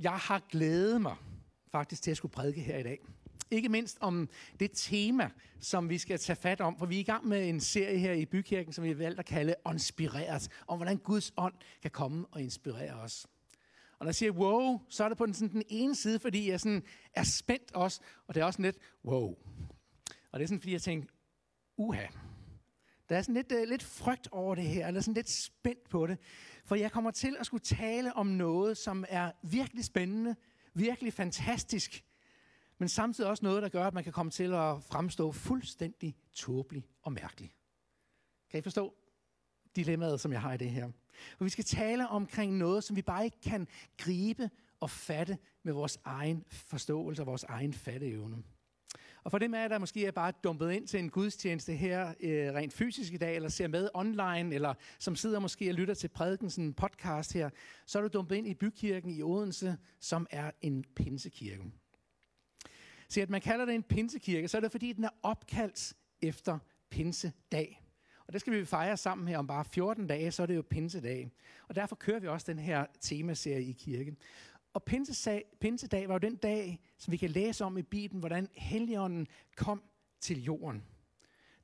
Jeg har glædet mig faktisk til at skulle prædike her i dag. Ikke mindst om det tema, som vi skal tage fat om, for vi er i gang med en serie her i Bykirken, som vi har valgt at kalde Inspireret, om hvordan Guds ånd kan komme og inspirere os. Og når jeg siger wow, så er det på den, sådan, den ene side, fordi jeg sådan er spændt også, og det er også lidt wow. Og det er sådan, fordi jeg tænker, uha, der er sådan lidt, uh, lidt frygt over det her, eller sådan lidt spændt på det. For jeg kommer til at skulle tale om noget, som er virkelig spændende, virkelig fantastisk, men samtidig også noget, der gør, at man kan komme til at fremstå fuldstændig tåbelig og mærkelig. Kan I forstå dilemmaet, som jeg har i det her? For vi skal tale omkring noget, som vi bare ikke kan gribe og fatte med vores egen forståelse og vores egen fatteevne. Og for dem af jer, der måske er bare dumpet ind til en gudstjeneste her øh, rent fysisk i dag, eller ser med online, eller som sidder måske og lytter til prædikens en podcast her, så er du dumpet ind i bykirken i Odense, som er en pinsekirke. Så at man kalder det en pinsekirke, så er det fordi, den er opkaldt efter pinsedag. Og det skal vi fejre sammen her om bare 14 dage, så er det jo pinsedag. Og derfor kører vi også den her temaserie i kirken. Og pinsedag, pinsedag var jo den dag, som vi kan læse om i Bibelen, hvordan Helligånden kom til jorden.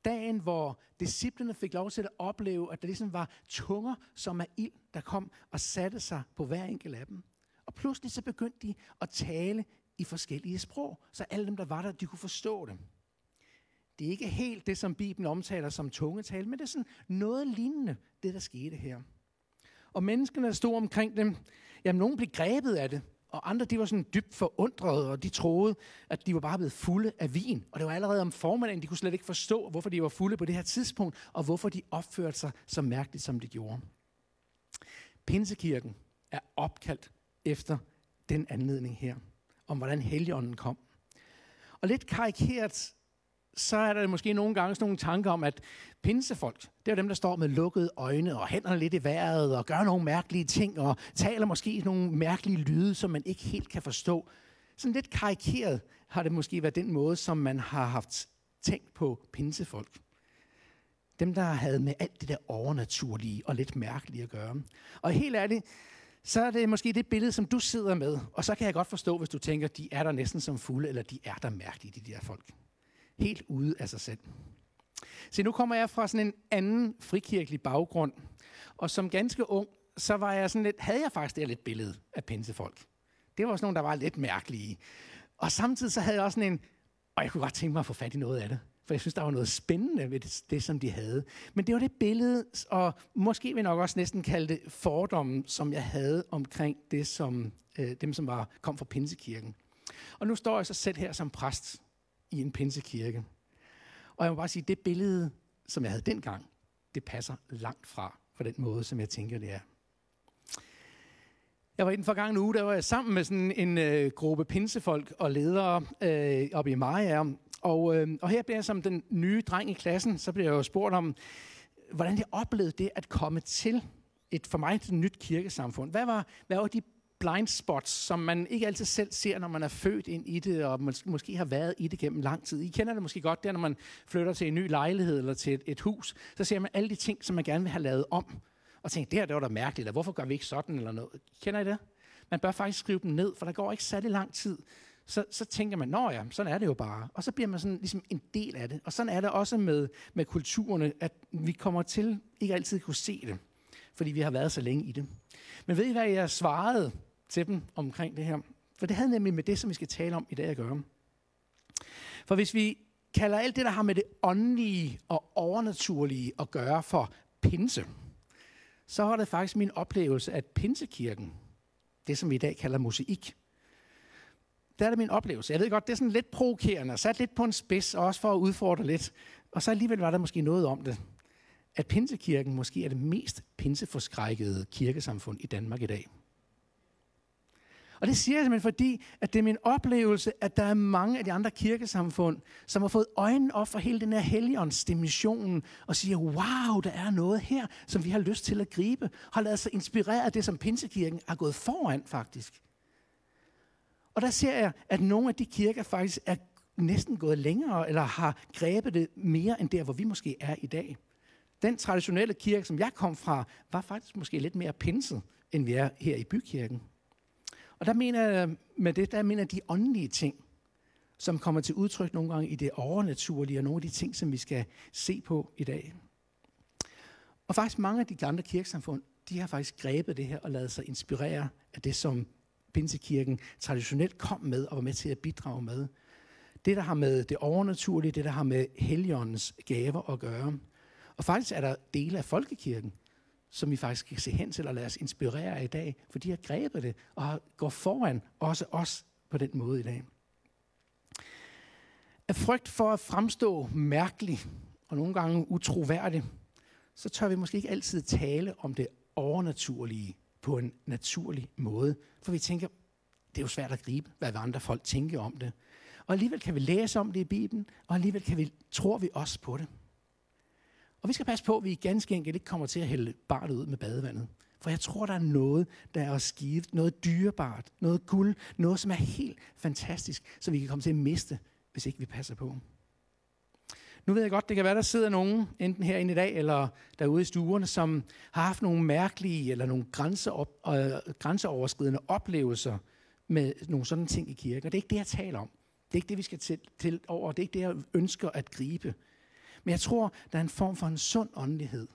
Dagen, hvor disciplene fik lov til at opleve, at der ligesom var tunger som af ild, der kom og satte sig på hver enkelt af dem. Og pludselig så begyndte de at tale i forskellige sprog, så alle dem, der var der, de kunne forstå det. Det er ikke helt det, som Bibelen omtaler som tungetal, men det er sådan noget lignende, det der skete her. Og menneskene, der stod omkring dem, jamen nogen blev grebet af det, og andre de var sådan dybt forundrede, og de troede, at de var bare blevet fulde af vin. Og det var allerede om formiddagen, de kunne slet ikke forstå, hvorfor de var fulde på det her tidspunkt, og hvorfor de opførte sig så mærkeligt, som de gjorde. Pinsekirken er opkaldt efter den anledning her, om hvordan Helligånden kom. Og lidt karikeret så er der måske nogle gange sådan nogle tanker om, at pinsefolk, det er dem, der står med lukkede øjne og hænderne lidt i vejret og gør nogle mærkelige ting og taler måske nogle mærkelige lyde, som man ikke helt kan forstå. Sådan lidt karikeret har det måske været den måde, som man har haft tænkt på pinsefolk. Dem, der havde med alt det der overnaturlige og lidt mærkelige at gøre. Og helt ærligt, så er det måske det billede, som du sidder med. Og så kan jeg godt forstå, hvis du tænker, de er der næsten som fulde, eller de er der mærkelige, de der folk helt ude af sig selv. Så nu kommer jeg fra sådan en anden frikirkelig baggrund, og som ganske ung, så var jeg sådan lidt, havde jeg faktisk det lidt billede af pinsefolk. Det var sådan nogen, der var lidt mærkelige. Og samtidig så havde jeg også sådan en, og jeg kunne godt tænke mig at få fat i noget af det. For jeg synes, der var noget spændende ved det, det, som de havde. Men det var det billede, og måske vil jeg nok også næsten kalde det fordommen, som jeg havde omkring det, som, øh, dem, som var, kom fra Pinsekirken. Og nu står jeg så selv her som præst i en pinsekirke. Og jeg må bare sige, det billede, som jeg havde dengang, det passer langt fra på den måde, som jeg tænker, det er. Jeg var i den forgangne uge, der var jeg sammen med sådan en øh, gruppe pinsefolk og ledere øh, oppe i Maja. Og, øh, og her bliver jeg som den nye dreng i klassen, så bliver jeg jo spurgt om, hvordan jeg oplevede det at komme til et for mig et nyt kirkesamfund. Hvad var, hvad var de blind spots, som man ikke altid selv ser, når man er født ind i det, og mås- måske har været i det gennem lang tid. I kender det måske godt, der når man flytter til en ny lejlighed eller til et, et hus, så ser man alle de ting, som man gerne vil have lavet om. Og tænker, det her det var da mærkeligt, eller hvorfor gør vi ikke sådan eller noget. Kender I det? Man bør faktisk skrive dem ned, for der går ikke særlig lang tid. Så, så tænker man, nå ja, sådan er det jo bare. Og så bliver man sådan ligesom en del af det. Og sådan er det også med, med kulturerne, at vi kommer til ikke altid kunne se det, fordi vi har været så længe i det. Men ved I, hvad jeg svarede til dem omkring det her. For det havde nemlig med det, som vi skal tale om i dag at gøre. For hvis vi kalder alt det, der har med det åndelige og overnaturlige at gøre for pinse, så var det faktisk min oplevelse, at pinsekirken, det som vi i dag kalder mosaik, der er det min oplevelse. Jeg ved godt, det er sådan lidt provokerende, sat lidt på en spids, og også for at udfordre lidt. Og så alligevel var der måske noget om det, at pinsekirken måske er det mest pinseforskrækkede kirkesamfund i Danmark i dag. Og det siger jeg simpelthen fordi, at det er min oplevelse, at der er mange af de andre kirkesamfund, som har fået øjnene op for hele den her helligåndsdimensionen, og siger, wow, der er noget her, som vi har lyst til at gribe, har lavet sig inspirere af det, som Pinsekirken er gået foran faktisk. Og der ser jeg, at nogle af de kirker faktisk er næsten gået længere, eller har grebet det mere end der, hvor vi måske er i dag. Den traditionelle kirke, som jeg kom fra, var faktisk måske lidt mere pinset, end vi er her i bykirken. Og der mener jeg, med det, der mener jeg de åndelige ting, som kommer til udtryk nogle gange i det overnaturlige, og nogle af de ting, som vi skal se på i dag. Og faktisk mange af de andre kirkesamfund, de har faktisk grebet det her og lavet sig inspirere af det, som Pinsekirken traditionelt kom med og var med til at bidrage med. Det, der har med det overnaturlige, det, der har med heligåndens gaver at gøre. Og faktisk er der dele af folkekirken, som vi faktisk kan se hen til og lade os inspirere af i dag, for de har grebet det og går foran også os på den måde i dag. Af frygt for at fremstå mærkelig og nogle gange utroværdig, så tør vi måske ikke altid tale om det overnaturlige på en naturlig måde. For vi tænker, det er jo svært at gribe, hvad andre folk tænker om det. Og alligevel kan vi læse om det i Bibelen, og alligevel kan vi, tror vi også på det. Og vi skal passe på, at vi ganske enkelt ikke kommer til at hælde barnet ud med badevandet. For jeg tror, der er noget, der er skidt, noget dyrebart, noget guld, noget, som er helt fantastisk, som vi kan komme til at miste, hvis ikke vi passer på. Nu ved jeg godt, det kan være, der sidder nogen, enten herinde i dag eller derude i stuerne, som har haft nogle mærkelige eller nogle grænseop, øh, grænseoverskridende oplevelser med nogle sådan ting i kirken. Og det er ikke det, jeg taler om. Det er ikke det, vi skal til, til over. Det er ikke det, jeg ønsker at gribe. Men jeg tror, der er en form for en sund åndelighed,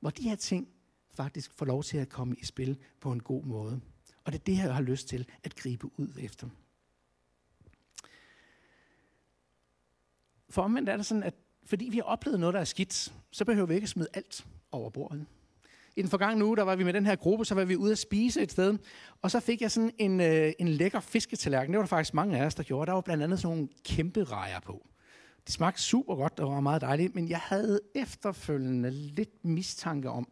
hvor de her ting faktisk får lov til at komme i spil på en god måde. Og det er det, jeg har lyst til at gribe ud efter. For omvendt er det sådan, at fordi vi har oplevet noget, der er skidt, så behøver vi ikke smide alt over bordet. I den forgangne uge, der var vi med den her gruppe, så var vi ude at spise et sted, og så fik jeg sådan en, øh, en lækker fisketallerken. Det var der faktisk mange af os, der gjorde. Der var blandt andet sådan nogle kæmpe rejer på. De smagte super godt og var meget dejlige, men jeg havde efterfølgende lidt mistanke om,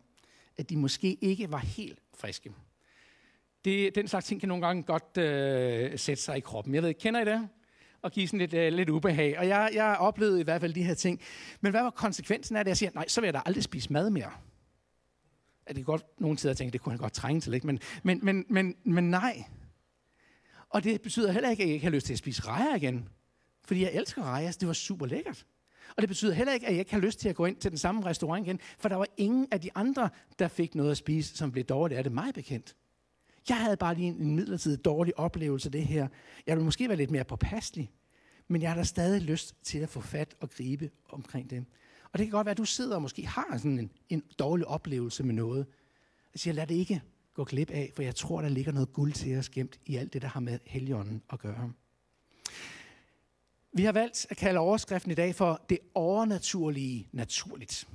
at de måske ikke var helt friske. Det, den slags ting kan nogle gange godt øh, sætte sig i kroppen. Jeg ved, kender I det? og give sådan lidt, øh, lidt ubehag. Og jeg, jeg oplevede i hvert fald de her ting. Men hvad var konsekvensen af det? Jeg siger, nej, så vil jeg da aldrig spise mad mere. At det godt nogle tider tænke, det kunne han godt trænge til, ikke? Men, men, men, men, men nej. Og det betyder heller ikke, at jeg ikke har lyst til at spise rejer igen. Fordi jeg elsker rejer, det var super lækkert. Og det betyder heller ikke, at jeg ikke har lyst til at gå ind til den samme restaurant igen, for der var ingen af de andre, der fik noget at spise, som blev dårligt af det mig bekendt. Jeg havde bare lige en, en midlertidig dårlig oplevelse af det her. Jeg ville måske være lidt mere påpasselig, men jeg har da stadig lyst til at få fat og gribe omkring det. Og det kan godt være, at du sidder og måske har sådan en, en dårlig oplevelse med noget. Jeg siger, lad det ikke gå glip af, for jeg tror, der ligger noget guld til os gemt i alt det, der har med heligånden at gøre. Vi har valgt at kalde overskriften i dag for det overnaturlige naturligt.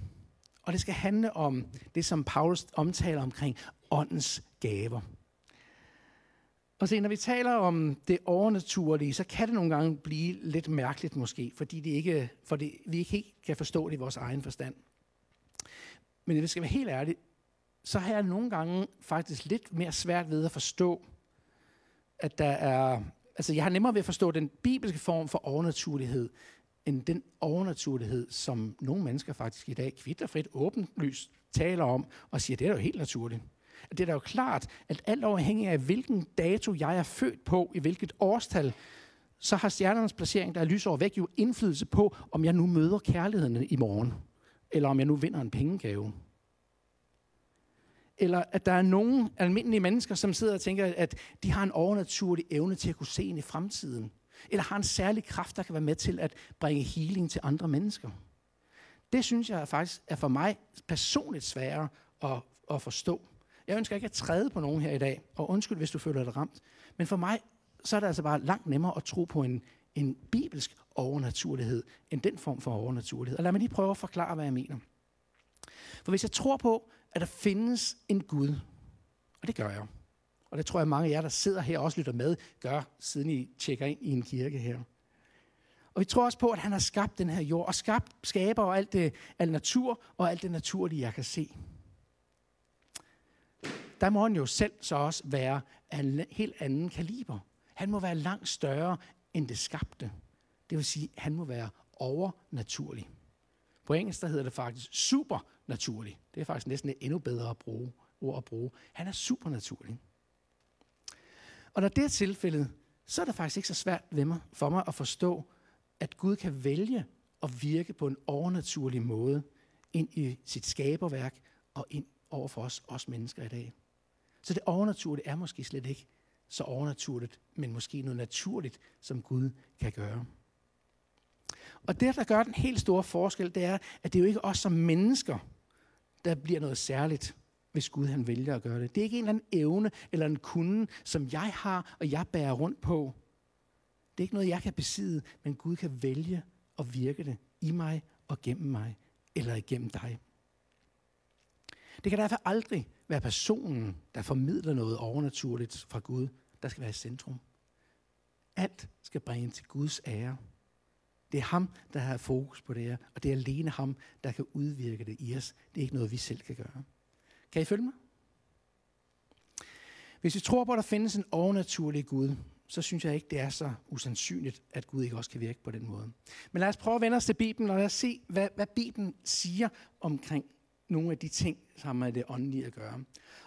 Og det skal handle om det, som Paulus omtaler omkring åndens gaver. Og se, når vi taler om det overnaturlige, så kan det nogle gange blive lidt mærkeligt måske, fordi det ikke, for det, vi ikke helt kan forstå det i vores egen forstand. Men hvis jeg skal være helt ærlig, så har jeg nogle gange faktisk lidt mere svært ved at forstå, at der er... Altså, jeg har nemmere ved at forstå den bibelske form for overnaturlighed, end den overnaturlighed, som nogle mennesker faktisk i dag kvitterfrit, åbenlyst taler om, og siger, det er jo helt naturligt. Det er da jo klart, at alt afhængig af, hvilken dato jeg er født på, i hvilket årstal, så har stjernernes placering, der er lys over væk, jo indflydelse på, om jeg nu møder kærligheden i morgen, eller om jeg nu vinder en pengegave. Eller at der er nogle almindelige mennesker, som sidder og tænker, at de har en overnaturlig evne til at kunne se ind i fremtiden. Eller har en særlig kraft, der kan være med til at bringe healing til andre mennesker. Det synes jeg faktisk er for mig personligt sværere at, at forstå. Jeg ønsker ikke at træde på nogen her i dag, og undskyld, hvis du føler dig ramt. Men for mig, så er det altså bare langt nemmere at tro på en, en bibelsk overnaturlighed, end den form for overnaturlighed. Og lad mig lige prøve at forklare, hvad jeg mener. For hvis jeg tror på, at der findes en Gud, og det gør jeg, og det tror jeg mange af jer, der sidder her og også lytter med, gør, siden I tjekker ind i en kirke her. Og vi tror også på, at han har skabt den her jord, og skabt, skaber og alt det, al natur, og alt det naturlige, jeg kan se der må han jo selv så også være af en helt anden kaliber. Han må være langt større end det skabte. Det vil sige, at han må være overnaturlig. På engelsk der hedder det faktisk super naturlig. Det er faktisk næsten et endnu bedre at bruge, ord at bruge. Han er supernaturlig. Og når det er tilfældet, så er det faktisk ikke så svært ved mig, for mig at forstå, at Gud kan vælge at virke på en overnaturlig måde ind i sit skaberværk og ind over for os, os mennesker i dag. Så det overnaturlige er måske slet ikke så overnaturligt, men måske noget naturligt, som Gud kan gøre. Og det, der gør den helt store forskel, det er, at det er jo ikke os som mennesker, der bliver noget særligt, hvis Gud han vælger at gøre det. Det er ikke en eller anden evne eller en kunde, som jeg har, og jeg bærer rundt på. Det er ikke noget, jeg kan besidde, men Gud kan vælge at virke det i mig og gennem mig, eller igennem dig. Det kan derfor aldrig være personen, der formidler noget overnaturligt fra Gud, der skal være i centrum. Alt skal bringe til Guds ære. Det er ham, der har fokus på det her, og det er alene ham, der kan udvirke det i os. Det er ikke noget, vi selv kan gøre. Kan I følge mig? Hvis vi tror på, at der findes en overnaturlig Gud, så synes jeg ikke, det er så usandsynligt, at Gud ikke også kan virke på den måde. Men lad os prøve at vende os til Bibelen, og lad os se, hvad, hvad Bibelen siger omkring nogle af de ting, som har med det åndelige at gøre.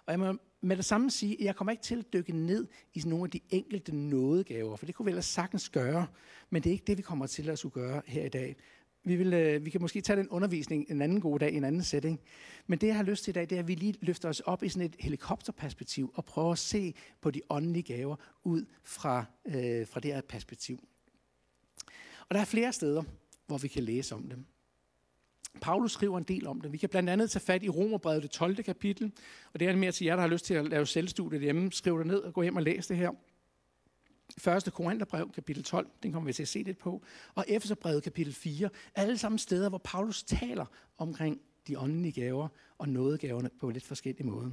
Og jeg må med det samme sige, at jeg kommer ikke til at dykke ned i nogle af de enkelte nådegaver, for det kunne vi ellers sagtens gøre, men det er ikke det, vi kommer til at skulle gøre her i dag. Vi, vil, øh, vi kan måske tage den undervisning en anden god dag i en anden setting. Men det, jeg har lyst til i dag, det er, at vi lige løfter os op i sådan et helikopterperspektiv og prøver at se på de åndelige gaver ud fra, øh, fra det her perspektiv. Og der er flere steder, hvor vi kan læse om dem. Paulus skriver en del om det. Vi kan blandt andet tage fat i Romerbrevet, det 12. kapitel. Og det er mere til jer, der har lyst til at lave selvstudiet hjemme. Skriv det ned og gå hjem og læs det her. Første Korintherbrev, kapitel 12, den kommer vi til at se lidt på. Og Efeserbrevet, kapitel 4. Alle sammen steder, hvor Paulus taler omkring de åndelige gaver og nådegaverne på lidt forskellige måder.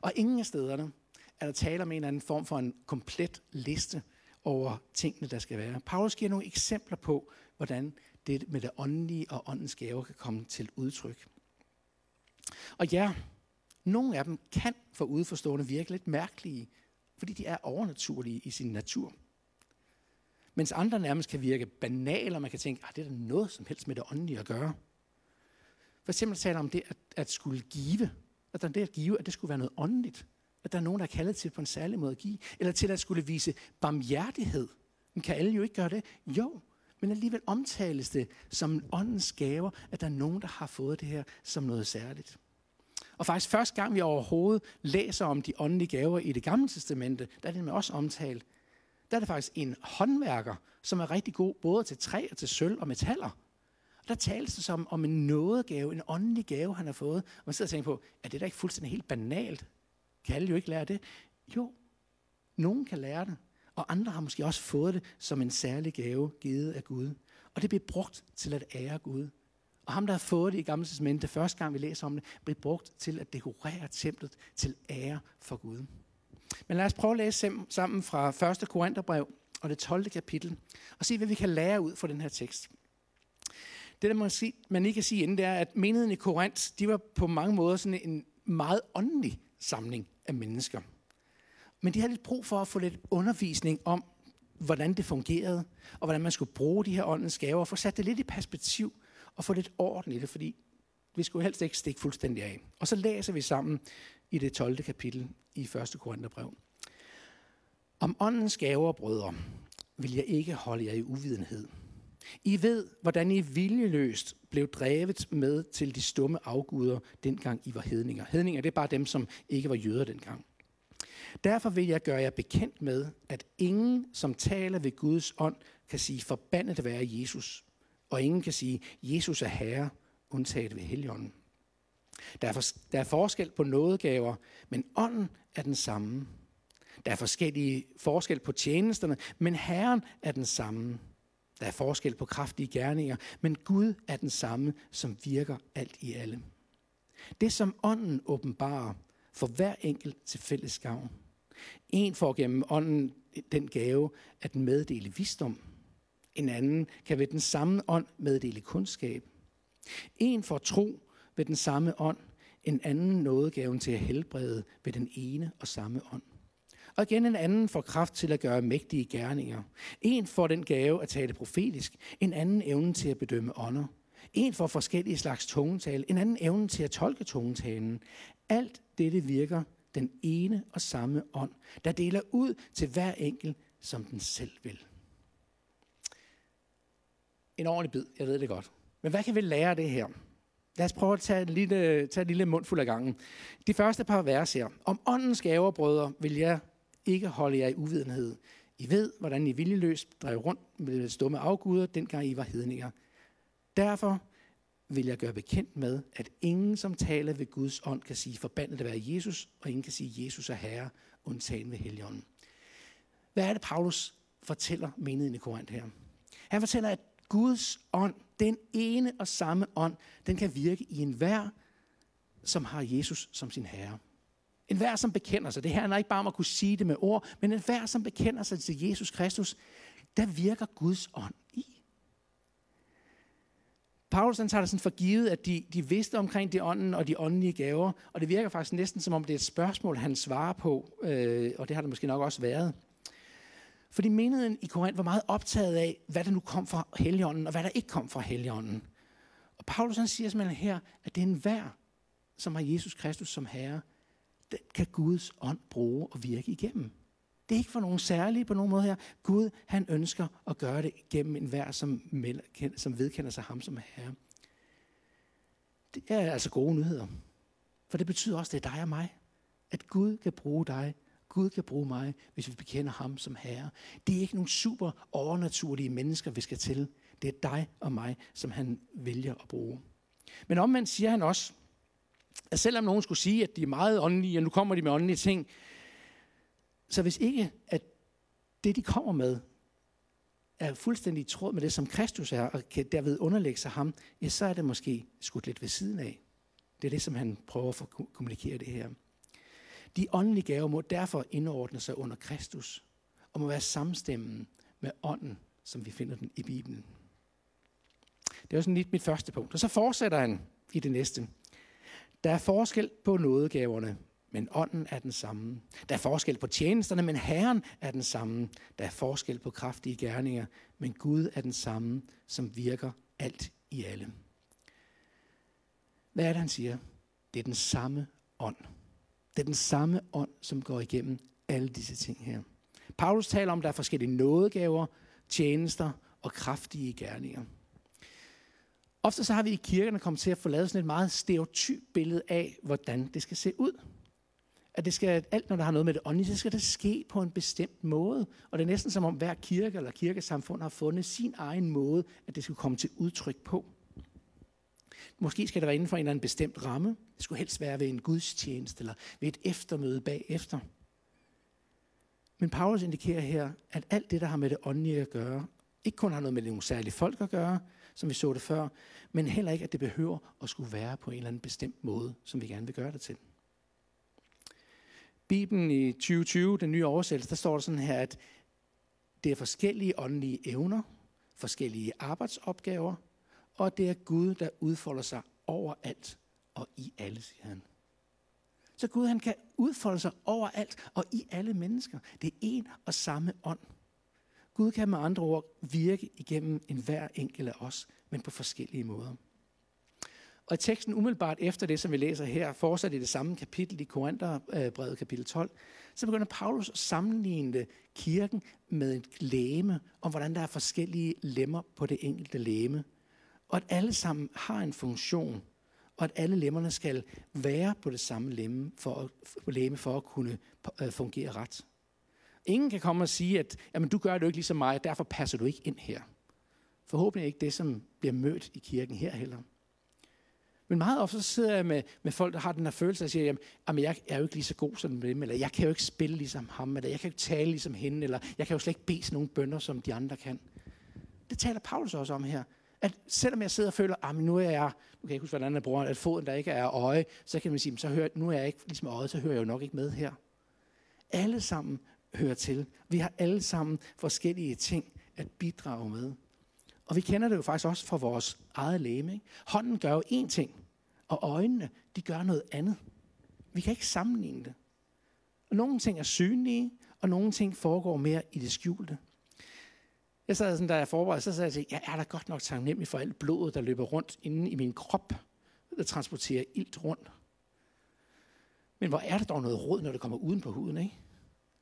Og ingen af stederne er der tale om en eller anden form for en komplet liste over tingene, der skal være. Paulus giver nogle eksempler på, hvordan det med det åndelige og åndens gaver kan komme til udtryk. Og ja, nogle af dem kan for udforstående virke lidt mærkelige, fordi de er overnaturlige i sin natur. Mens andre nærmest kan virke banale, og man kan tænke, at ah, det er da noget som helst med det åndelige at gøre. For eksempel taler om det at, at skulle give. At der er det at give, at det skulle være noget åndeligt. At der er nogen, der er kaldet til på en særlig måde at give. Eller til at skulle vise barmhjertighed. Men kan alle jo ikke gøre det? Jo, men alligevel omtales det som åndens gaver, at der er nogen, der har fået det her som noget særligt. Og faktisk første gang, vi overhovedet læser om de åndelige gaver i det gamle testamente, der er det med også omtalt. Der er det faktisk en håndværker, som er rigtig god både til træ og til sølv og metaller. Og der tales det som om en nådegave, en åndelig gave, han har fået. Og man sidder og tænker på, er det da ikke fuldstændig helt banalt? Kan alle jo ikke lære det? Jo, nogen kan lære det og andre har måske også fået det som en særlig gave givet af Gud. Og det bliver brugt til at ære Gud. Og ham, der har fået det i Gamle Testament, det første gang, vi læser om det, bliver brugt til at dekorere templet til ære for Gud. Men lad os prøve at læse sammen fra 1. Korintherbrev og det 12. kapitel, og se, hvad vi kan lære ud fra den her tekst. Det, der man, sige, man ikke kan sige inden, det er, at menigheden i Korinth, de var på mange måder sådan en meget åndelig samling af mennesker. Men de havde lidt brug for at få lidt undervisning om, hvordan det fungerede, og hvordan man skulle bruge de her åndens gaver, og få sat det lidt i perspektiv, og få lidt orden i det, fordi vi skulle helst ikke stikke fuldstændig af. Og så læser vi sammen i det 12. kapitel i 1. Korintherbrev. Om åndens gaver, brødre, vil jeg ikke holde jer i uvidenhed. I ved, hvordan I viljeløst blev drevet med til de stumme afguder, dengang I var hedninger. Hedninger, det er bare dem, som ikke var jøder dengang. Derfor vil jeg gøre jer bekendt med, at ingen, som taler ved Guds ånd, kan sige, forbandet være Jesus. Og ingen kan sige, Jesus er Herre, undtaget ved Helligånden. Der er, for, der er forskel på nådegaver, men ånden er den samme. Der er forskellige forskel på tjenesterne, men Herren er den samme. Der er forskel på kraftige gerninger, men Gud er den samme, som virker alt i alle. Det, som ånden åbenbarer, for hver enkelt til fælles gavn. En får gennem ånden den gave at meddele visdom. En anden kan ved den samme ånd meddele kundskab. En får tro ved den samme ånd. En anden nådegaven til at helbrede ved den ene og samme ånd. Og igen en anden får kraft til at gøre mægtige gerninger. En får den gave at tale profetisk. En anden evnen til at bedømme ånder. En får forskellige slags tungetale. En anden evnen til at tolke tungetalen. Alt dette virker den ene og samme ånd, der deler ud til hver enkelt, som den selv vil. En ordentlig bid, jeg ved det godt. Men hvad kan vi lære af det her? Lad os prøve at tage en lille, tage en lille mundfuld af gangen. De første par vers her. Om åndens gaver, brødre, vil jeg ikke holde jer i uvidenhed. I ved, hvordan I viljeløst drev rundt med stumme afguder, dengang I var hedninger. Derfor vil jeg gøre bekendt med, at ingen, som taler ved Guds ånd, kan sige forbandet at være Jesus, og ingen kan sige, Jesus er Herre, undtagen ved Helligånden. Hvad er det, Paulus fortæller menigheden i Korinth her? Han fortæller, at Guds ånd, den ene og samme ånd, den kan virke i enhver, som har Jesus som sin herre. En hver, som bekender sig. Det her er ikke bare om at kunne sige det med ord, men en hver, som bekender sig til Jesus Kristus, der virker Guds ånd. Paulus han tager det sådan for givet, at de, de vidste omkring de ånden og de åndelige gaver, og det virker faktisk næsten som om det er et spørgsmål, han svarer på, øh, og det har det måske nok også været. Fordi menigheden i Korinth var meget optaget af, hvad der nu kom fra Helligånden, og hvad der ikke kom fra Helligånden. Og Paulus han siger simpelthen her, at det er en som har Jesus Kristus som Herre, den kan Guds ånd bruge og virke igennem. Det er ikke for nogen særlige på nogen måde her. Gud, han ønsker at gøre det gennem en hver, som, som vedkender sig ham som herre. Det er altså gode nyheder. For det betyder også, at det er dig og mig. At Gud kan bruge dig. Gud kan bruge mig, hvis vi bekender ham som herre. Det er ikke nogle super overnaturlige mennesker, vi skal til. Det er dig og mig, som han vælger at bruge. Men omvendt siger han også, at selvom nogen skulle sige, at de er meget åndelige, og nu kommer de med åndelige ting, så hvis ikke, at det, de kommer med, er fuldstændig i tråd med det, som Kristus er, og kan derved underlægge sig ham, ja, så er det måske skudt lidt ved siden af. Det er det, som han prøver at kommunikere det her. De åndelige gaver må derfor indordne sig under Kristus, og må være samstemmen med ånden, som vi finder den i Bibelen. Det er sådan lidt mit første punkt. Og så fortsætter han i det næste. Der er forskel på nådegaverne, men ånden er den samme. Der er forskel på tjenesterne, men Herren er den samme. Der er forskel på kraftige gerninger, men Gud er den samme, som virker alt i alle. Hvad er det, han siger? Det er den samme ånd. Det er den samme ånd, som går igennem alle disse ting her. Paulus taler om, at der er forskellige nådegaver, tjenester og kraftige gerninger. Ofte så har vi i kirkerne kommet til at få lavet sådan et meget stereotyp billede af, hvordan det skal se ud at det skal, alt når der har noget med det åndelige, så skal det ske på en bestemt måde. Og det er næsten som om hver kirke eller kirkesamfund har fundet sin egen måde, at det skal komme til udtryk på. Måske skal det være inden for en eller anden bestemt ramme. Det skulle helst være ved en gudstjeneste eller ved et eftermøde bagefter. Men Paulus indikerer her, at alt det, der har med det åndelige at gøre, ikke kun har noget med nogle særlige folk at gøre, som vi så det før, men heller ikke, at det behøver at skulle være på en eller anden bestemt måde, som vi gerne vil gøre det til. Bibelen i 2020, den nye oversættelse, der står der sådan her, at det er forskellige åndelige evner, forskellige arbejdsopgaver, og det er Gud, der udfolder sig overalt og i alle, siger han. Så Gud han kan udfolde sig overalt og i alle mennesker. Det er en og samme ånd. Gud kan med andre ord virke igennem enhver enkelt af os, men på forskellige måder. Og i teksten umiddelbart efter det, som vi læser her, fortsat i det samme kapitel i Korintherbrevet øh, kapitel 12, så begynder Paulus at sammenligne kirken med et læme, om hvordan der er forskellige lemmer på det enkelte læme. Og at alle sammen har en funktion, og at alle lemmerne skal være på det samme lemme for at, læme for at kunne øh, fungere ret. Ingen kan komme og sige, at jamen, du gør det jo ikke ligesom mig, derfor passer du ikke ind her. Forhåbentlig ikke det, som bliver mødt i kirken her heller. Men meget ofte så sidder jeg med, med folk, der har den her følelse, og siger, jamen, jeg er jo ikke lige så god som dem, eller jeg kan jo ikke spille ligesom ham, eller jeg kan jo ikke tale ligesom hende, eller jeg kan jo slet ikke bede nogle bønder, som de andre kan. Det taler Paulus også om her. At selvom jeg sidder og føler, at nu er jeg, nu kan jeg ikke huske, hvordan jeg bruger, at foden der ikke er øje, så kan man sige, så hører, nu er jeg ikke ligesom øjet, så hører jeg jo nok ikke med her. Alle sammen hører til. Vi har alle sammen forskellige ting at bidrage med. Og vi kender det jo faktisk også fra vores eget læme. Ikke? Hånden gør jo én ting, og øjnene, de gør noget andet. Vi kan ikke sammenligne det. Og nogle ting er synlige, og nogle ting foregår mere i det skjulte. Jeg sad sådan, da jeg forberedte, så sagde jeg, jeg er da godt nok taknemmelig for alt blodet, der løber rundt inde i min krop, der transporterer ilt rundt. Men hvor er det dog noget råd, når det kommer uden på huden, ikke?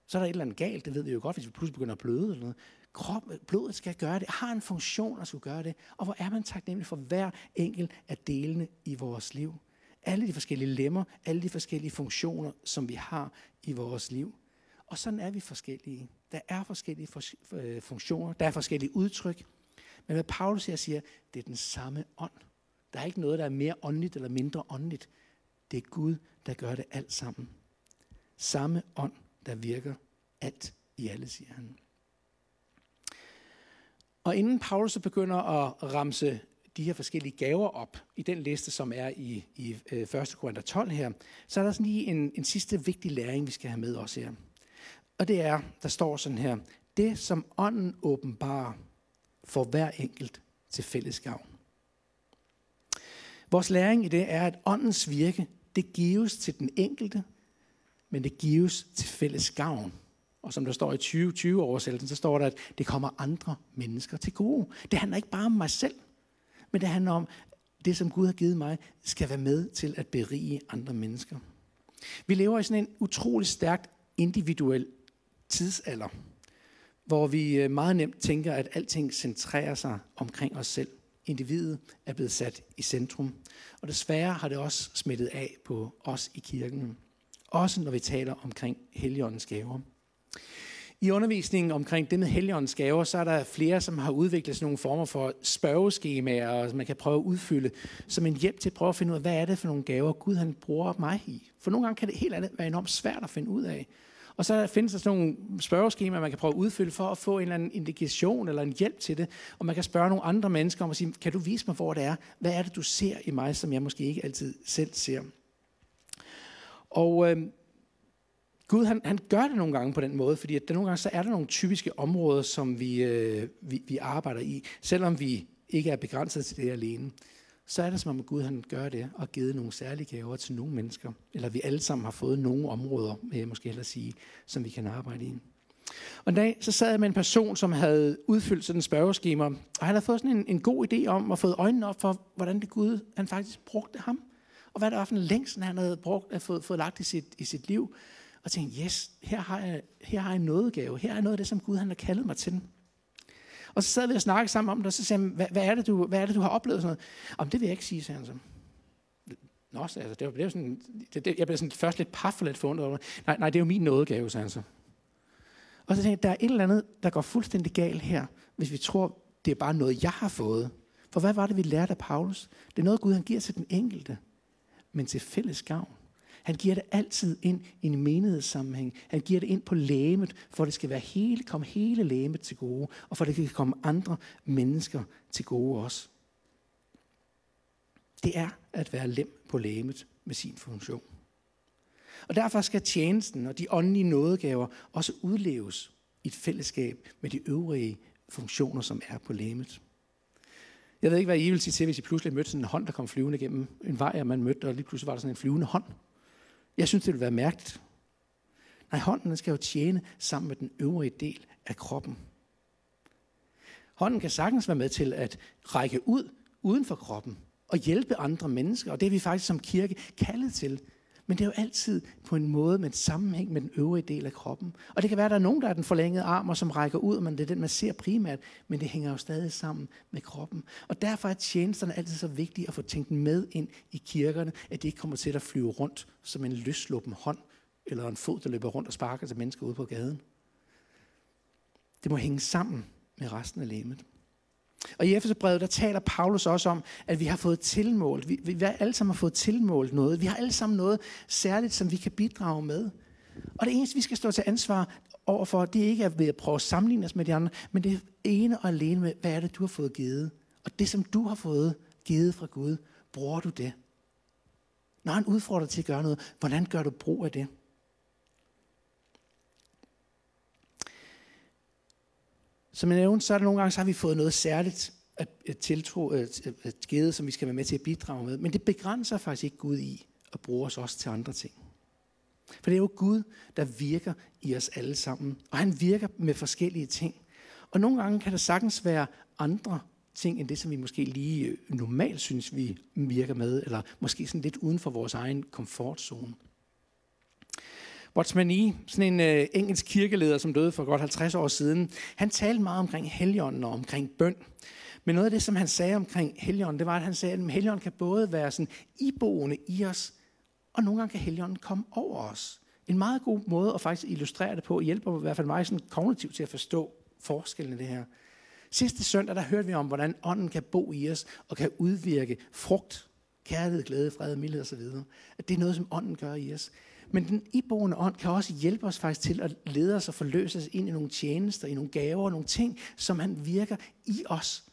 Så er der et eller andet galt, det ved vi jo godt, hvis vi pludselig begynder at bløde eller noget krop, blodet skal gøre det, har en funktion at skulle gøre det. Og hvor er man taknemmelig for hver enkelt af delene i vores liv. Alle de forskellige lemmer, alle de forskellige funktioner, som vi har i vores liv. Og sådan er vi forskellige. Der er forskellige øh, funktioner, der er forskellige udtryk. Men hvad Paulus her siger, det er den samme ånd. Der er ikke noget, der er mere åndeligt eller mindre åndeligt. Det er Gud, der gør det alt sammen. Samme ånd, der virker alt i alle, siger han. Og inden Paulus så begynder at ramse de her forskellige gaver op i den liste, som er i, i øh, 1. Korinther 12 her, så er der sådan lige en, en sidste vigtig læring, vi skal have med os her. Og det er, der står sådan her, det som ånden åbenbarer for hver enkelt til fælles gavn. Vores læring i det er, at åndens virke, det gives til den enkelte, men det gives til fælles gavn. Og som der står i 2020-oversættelsen, så står der, at det kommer andre mennesker til gode. Det handler ikke bare om mig selv, men det handler om, at det, som Gud har givet mig, skal være med til at berige andre mennesker. Vi lever i sådan en utrolig stærkt individuel tidsalder, hvor vi øh, meget nemt tænker, at alting centrerer sig omkring os selv. Individet er blevet sat i centrum. Og desværre har det også smittet af på os i kirken. Også når vi taler omkring heligåndens gaver. I undervisningen omkring det med heligåndens gaver, så er der flere, som har udviklet sådan nogle former for spørgeskemaer, som man kan prøve at udfylde, som en hjælp til at prøve at finde ud af, hvad er det for nogle gaver, Gud han bruger mig i. For nogle gange kan det helt andet være enormt svært at finde ud af. Og så findes der sådan nogle spørgeskemaer, man kan prøve at udfylde for at få en eller anden indikation eller en hjælp til det. Og man kan spørge nogle andre mennesker om at sige, kan du vise mig, hvor det er? Hvad er det, du ser i mig, som jeg måske ikke altid selv ser? Og øh, Gud han, han gør det nogle gange på den måde, fordi at der nogle gange så er der nogle typiske områder, som vi, øh, vi, vi arbejder i, selvom vi ikke er begrænset til det alene. Så er det som om Gud han gør det og givet nogle særlige gaver til nogle mennesker, eller vi alle sammen har fået nogle områder, øh, måske hellere sige, som vi kan arbejde i. Og en dag så sad jeg med en person, som havde udfyldt sådan en spørgeskema, og han havde fået sådan en, en god idé om at få øjnene op for, hvordan det Gud han faktisk brugte ham, og hvad der var for en længsel, han havde brugt, øh, fået, fået lagt i sit, i sit liv og tænkte, yes, her har jeg, her har jeg en nådegave. Her er noget af det, som Gud han har kaldet mig til. Og så sad vi og snakkede sammen om det, og så sagde han, hvad, hvad, er det, du, hvad er det, du har oplevet? Sådan noget. Om det vil jeg ikke sige, sagde han så. Nå, altså, det, var, det var sådan, det, det, jeg blev sådan først lidt paf og lidt forundret Nej, nej, det er jo min nådegave, sagde han så. Og så tænkte jeg, der er et eller andet, der går fuldstændig galt her, hvis vi tror, det er bare noget, jeg har fået. For hvad var det, vi lærte af Paulus? Det er noget, Gud han giver til den enkelte, men til fælles gavn. Han giver det altid ind i en menighedssammenhæng. Han giver det ind på lægemet, for det skal være hele, komme hele lægemet til gode, og for det kan komme andre mennesker til gode også. Det er at være lem på lægemet med sin funktion. Og derfor skal tjenesten og de åndelige nådegaver også udleves i et fællesskab med de øvrige funktioner, som er på lægemet. Jeg ved ikke, hvad I vil sige til, hvis I pludselig mødte sådan en hånd, der kom flyvende gennem en vej, og man mødte, og lige pludselig var der sådan en flyvende hånd. Jeg synes, det ville være mærkeligt. Nej, hånden skal jo tjene sammen med den øvrige del af kroppen. Hånden kan sagtens være med til at række ud uden for kroppen og hjælpe andre mennesker, og det er vi faktisk som kirke kaldet til. Men det er jo altid på en måde med et sammenhæng med den øvrige del af kroppen. Og det kan være, at der er nogen, der er den forlængede arm, og som rækker ud, men det er den, man ser primært, men det hænger jo stadig sammen med kroppen. Og derfor er tjenesterne altid så vigtige at få tænkt med ind i kirkerne, at de ikke kommer til at flyve rundt som en løsluppen hånd, eller en fod, der løber rundt og sparker til mennesker ude på gaden. Det må hænge sammen med resten af lemet. Og i Efeserbrevet, der taler Paulus også om, at vi har fået tilmålt. Vi, vi alle sammen har fået tilmålt noget. Vi har alle sammen noget særligt, som vi kan bidrage med. Og det eneste, vi skal stå til ansvar overfor, det er ikke at ved at prøve at sammenligne os med de andre, men det er ene og alene med, hvad er det, du har fået givet? Og det, som du har fået givet fra Gud, bruger du det? Når han udfordrer dig til at gøre noget, hvordan gør du brug af det? Som jeg nævnte, så er der nogle gange, så har vi fået noget særligt at, at tiltro, at, at givet, som vi skal være med til at bidrage med. Men det begrænser faktisk ikke Gud i at bruge os også til andre ting. For det er jo Gud, der virker i os alle sammen. Og han virker med forskellige ting. Og nogle gange kan der sagtens være andre ting, end det, som vi måske lige øh, normalt synes, vi virker med, eller måske sådan lidt uden for vores egen komfortzone. Watchman Nee, sådan en øh, engelsk kirkeleder, som døde for godt 50 år siden, han talte meget omkring helligånden og omkring bøn. Men noget af det, som han sagde omkring helligånden, det var, at han sagde, at helligånden kan både være sådan iboende i os, og nogle gange kan helligånden komme over os. En meget god måde at faktisk illustrere det på, hjælper i hvert fald mig sådan kognitivt til at forstå forskellen i det her. Sidste søndag, der hørte vi om, hvordan ånden kan bo i os og kan udvirke frugt, kærlighed, glæde, fred, mildhed osv. At det er noget, som ånden gør i os. Men den iboende ånd kan også hjælpe os faktisk til at lede os og forløse os ind i nogle tjenester, i nogle gaver, nogle ting, som han virker i os,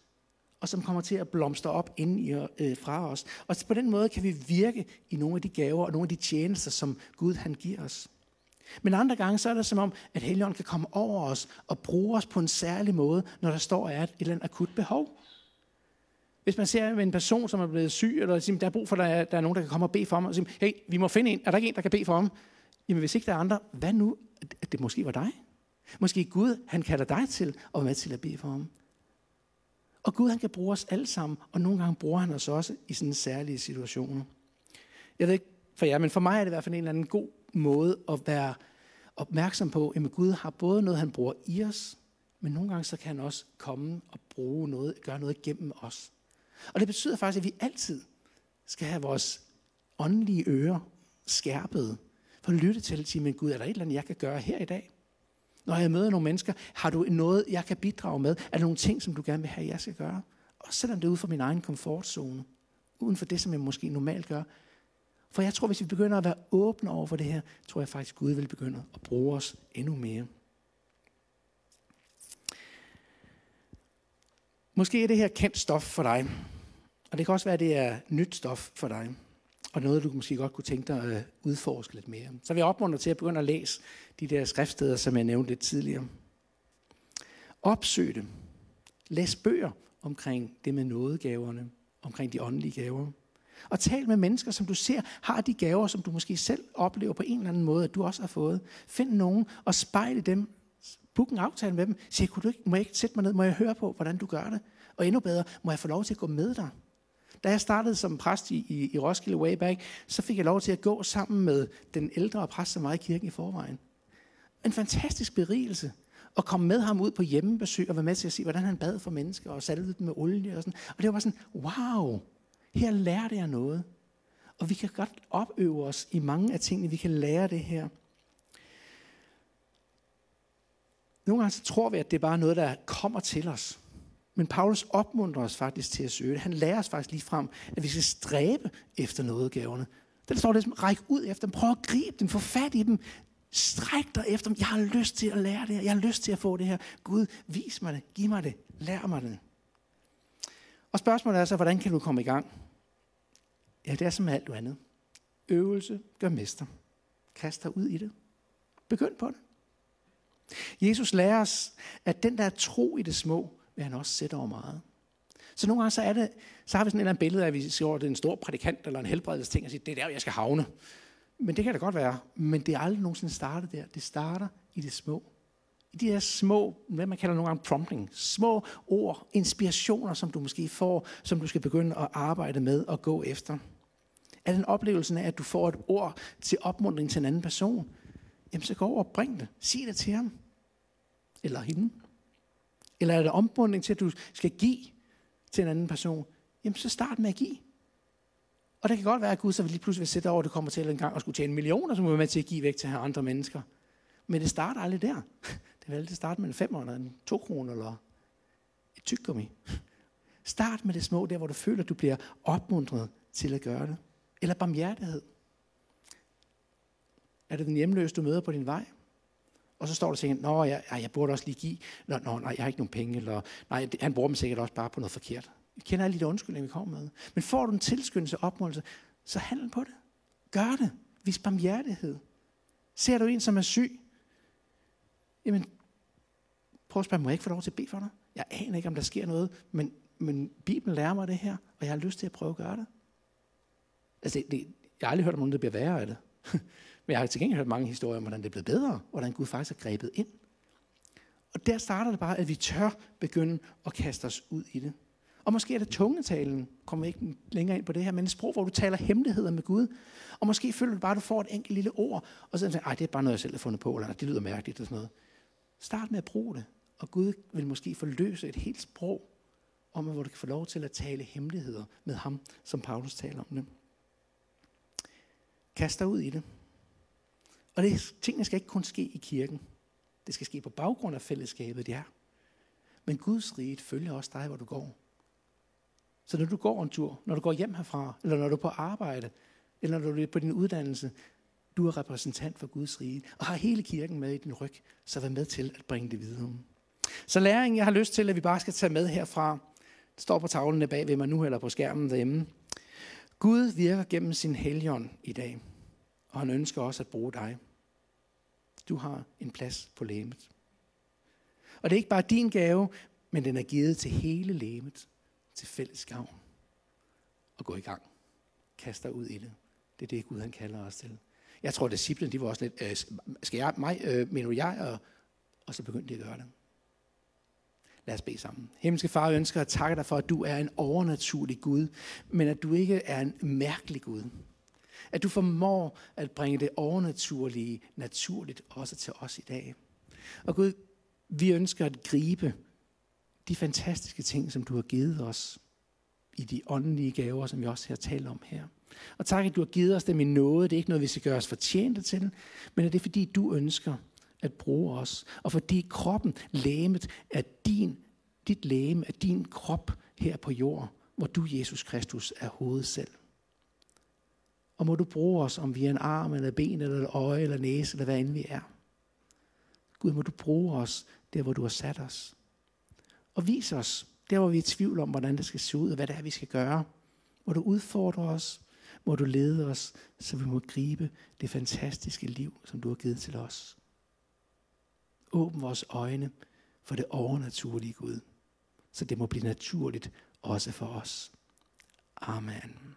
og som kommer til at blomstre op inden i, øh, fra os. Og på den måde kan vi virke i nogle af de gaver og nogle af de tjenester, som Gud han giver os. Men andre gange, så er det som om, at Helligånden kan komme over os og bruge os på en særlig måde, når der står er et eller andet akut behov. Hvis man ser en person, som er blevet syg, eller siger, der er brug for, at der er, der er nogen, der kan komme og bede for ham, og siger, hey, vi må finde en. Er der ikke en, der kan bede for ham? Jamen hvis ikke der er andre, hvad nu? At det måske var dig. Måske Gud, han kalder dig til at være med til at bede for ham. Og Gud, han kan bruge os alle sammen, og nogle gange bruger han os også i sådan særlige situationer. Jeg ved ikke for jer, men for mig er det i hvert fald en eller anden god måde at være opmærksom på, at Gud har både noget, han bruger i os, men nogle gange så kan han også komme og bruge noget, gøre noget gennem os. Og det betyder faktisk, at vi altid skal have vores åndelige ører skærpet, for at lytte til, at sige, men Gud, er der et eller andet, jeg kan gøre her i dag? Når jeg møder nogle mennesker, har du noget, jeg kan bidrage med? Er der nogle ting, som du gerne vil have, jeg skal gøre? Og selvom det er ude for min egen komfortzone, uden for det, som jeg måske normalt gør. For jeg tror, hvis vi begynder at være åbne over for det her, tror jeg faktisk, Gud vil begynde at bruge os endnu mere. Måske er det her kendt stof for dig, og det kan også være, at det er nyt stof for dig, og noget, du måske godt kunne tænke dig at udforske lidt mere. Så vil jeg opmuntre til at begynde at læse de der skriftsteder, som jeg nævnte lidt tidligere. Opsøg det. Læs bøger omkring det med nådegaverne, omkring de åndelige gaver. Og tal med mennesker, som du ser har de gaver, som du måske selv oplever på en eller anden måde, at du også har fået. Find nogen og spejle dem book en aftale med dem. Sig, kunne du ikke, må jeg ikke sætte mig ned? Må jeg høre på, hvordan du gør det? Og endnu bedre, må jeg få lov til at gå med dig? Da jeg startede som præst i, i, i Roskilde way back, så fik jeg lov til at gå sammen med den ældre præst, som var i kirken i forvejen. En fantastisk berigelse at komme med ham ud på hjemmebesøg og være med til at se, hvordan han bad for mennesker og salvede dem med olie og sådan. Og det var sådan, wow, her lærte jeg noget. Og vi kan godt opøve os i mange af tingene, vi kan lære det her. Nogle gange så tror vi, at det er bare noget, der kommer til os. Men Paulus opmuntrer os faktisk til at søge det. Han lærer os faktisk lige frem, at vi skal stræbe efter nådegaverne. Der står det, ræk ud efter dem, prøv at gribe dem, få fat i dem, stræk dig efter dem. Jeg har lyst til at lære det her, jeg har lyst til at få det her. Gud, vis mig det, giv mig det, lær mig det. Og spørgsmålet er så, hvordan kan du komme i gang? Ja, det er som alt andet. Øvelse gør mester. Kast dig ud i det. Begynd på det. Jesus lærer os, at den der tro i det små, vil han også sætte over meget. Så nogle gange så, er det, så har vi sådan et eller andet billede af, at vi siger, at det er en stor prædikant eller en helbredelsesting, og siger, det er der, jeg skal havne. Men det kan det godt være. Men det er aldrig nogensinde startet der. Det starter i det små. I de her små, hvad man kalder nogle gange prompting, små ord, inspirationer, som du måske får, som du skal begynde at arbejde med og gå efter. Er den oplevelsen af, at du får et ord til opmuntring til en anden person, jamen så gå over og bring det. Sig det til ham. Eller hende. Eller er det ombundning til, at du skal give til en anden person? Jamen så start med at give. Og det kan godt være, at Gud så lige pludselig vil sætte over, at det kommer til en gang og skulle tjene millioner, som er med til at give væk til andre mennesker. Men det starter aldrig der. Det vil altid starte med en 500, en 2 kroner eller et tyggegummi. Start med det små, der hvor du føler, at du bliver opmuntret til at gøre det. Eller barmhjertighed. Er det den hjemløse, du møder på din vej? Og så står der og tænker, Nå, jeg, jeg burde også lige give. Nå, nå, nej, jeg har ikke nogen penge. Eller, nej, han bruger dem sikkert også bare på noget forkert. Vi kender alle de undskyldninger, vi kommer med. Men får du en tilskyndelse og opmuntring, så handl på det. Gør det. Vis barmhjertighed. Ser du en, som er syg? Jamen, prøv at spørge, må jeg ikke få lov til at bede for dig? Jeg aner ikke, om der sker noget, men, men Bibelen lærer mig det her, og jeg har lyst til at prøve at gøre det. Altså, det, det, jeg har aldrig hørt om nogen, der bliver værre af det. Men jeg har til gengæld hørt mange historier om, hvordan det er blevet bedre, hvordan Gud faktisk har grebet ind. Og der starter det bare, at vi tør begynde at kaste os ud i det. Og måske er det tungetalen, kommer ikke længere ind på det her, men et sprog, hvor du taler hemmeligheder med Gud. Og måske føler du bare, at du får et enkelt lille ord, og så tænker du, det er bare noget, jeg selv har fundet på, eller det lyder mærkeligt og sådan noget. Start med at bruge det, og Gud vil måske forløse et helt sprog, om hvor du kan få lov til at tale hemmeligheder med ham, som Paulus taler om det. Kast dig ud i det. Og det, tingene skal ikke kun ske i kirken. Det skal ske på baggrund af fællesskabet, ja. Men Guds rige følger også dig, hvor du går. Så når du går en tur, når du går hjem herfra, eller når du er på arbejde, eller når du er på din uddannelse, du er repræsentant for Guds rige, og har hele kirken med i din ryg, så vær med til at bringe det videre. Så læringen, jeg har lyst til, at vi bare skal tage med herfra, det står på tavlen bag ved mig nu, eller på skærmen derhjemme. Gud virker gennem sin helgen i dag, og han ønsker også at bruge dig. Du har en plads på lægemet. Og det er ikke bare din gave, men den er givet til hele lægemet, til fælles gavn. Og gå i gang. Kast dig ud i det. Det er det, Gud han kalder os til. Jeg tror, at disciplen, de var også lidt, øh, skal jeg, mig, øh, mener jeg, og, og så begyndte de at gøre det. Lad os bede sammen. Himmelske far, jeg ønsker at takke dig for, at du er en overnaturlig Gud, men at du ikke er en mærkelig Gud. At du formår at bringe det overnaturlige naturligt også til os i dag. Og Gud, vi ønsker at gribe de fantastiske ting, som du har givet os i de åndelige gaver, som vi også har talt om her. Og tak, at du har givet os dem i noget. Det er ikke noget, vi skal gøre os fortjente til, men at det er, fordi du ønsker at bruge os. Og fordi kroppen, lægemet, er din, dit lægeme, er din krop her på jord, hvor du, Jesus Kristus, er hovedet selv. Og må du bruge os, om vi er en arm, eller ben, eller et øje, eller næse, eller hvad end vi er. Gud, må du bruge os der, hvor du har sat os. Og vis os, der hvor vi er i tvivl om, hvordan det skal se ud, og hvad det er, vi skal gøre. Må du udfordre os, må du lede os, så vi må gribe det fantastiske liv, som du har givet til os. Åbn vores øjne for det overnaturlige Gud, så det må blive naturligt også for os. Amen.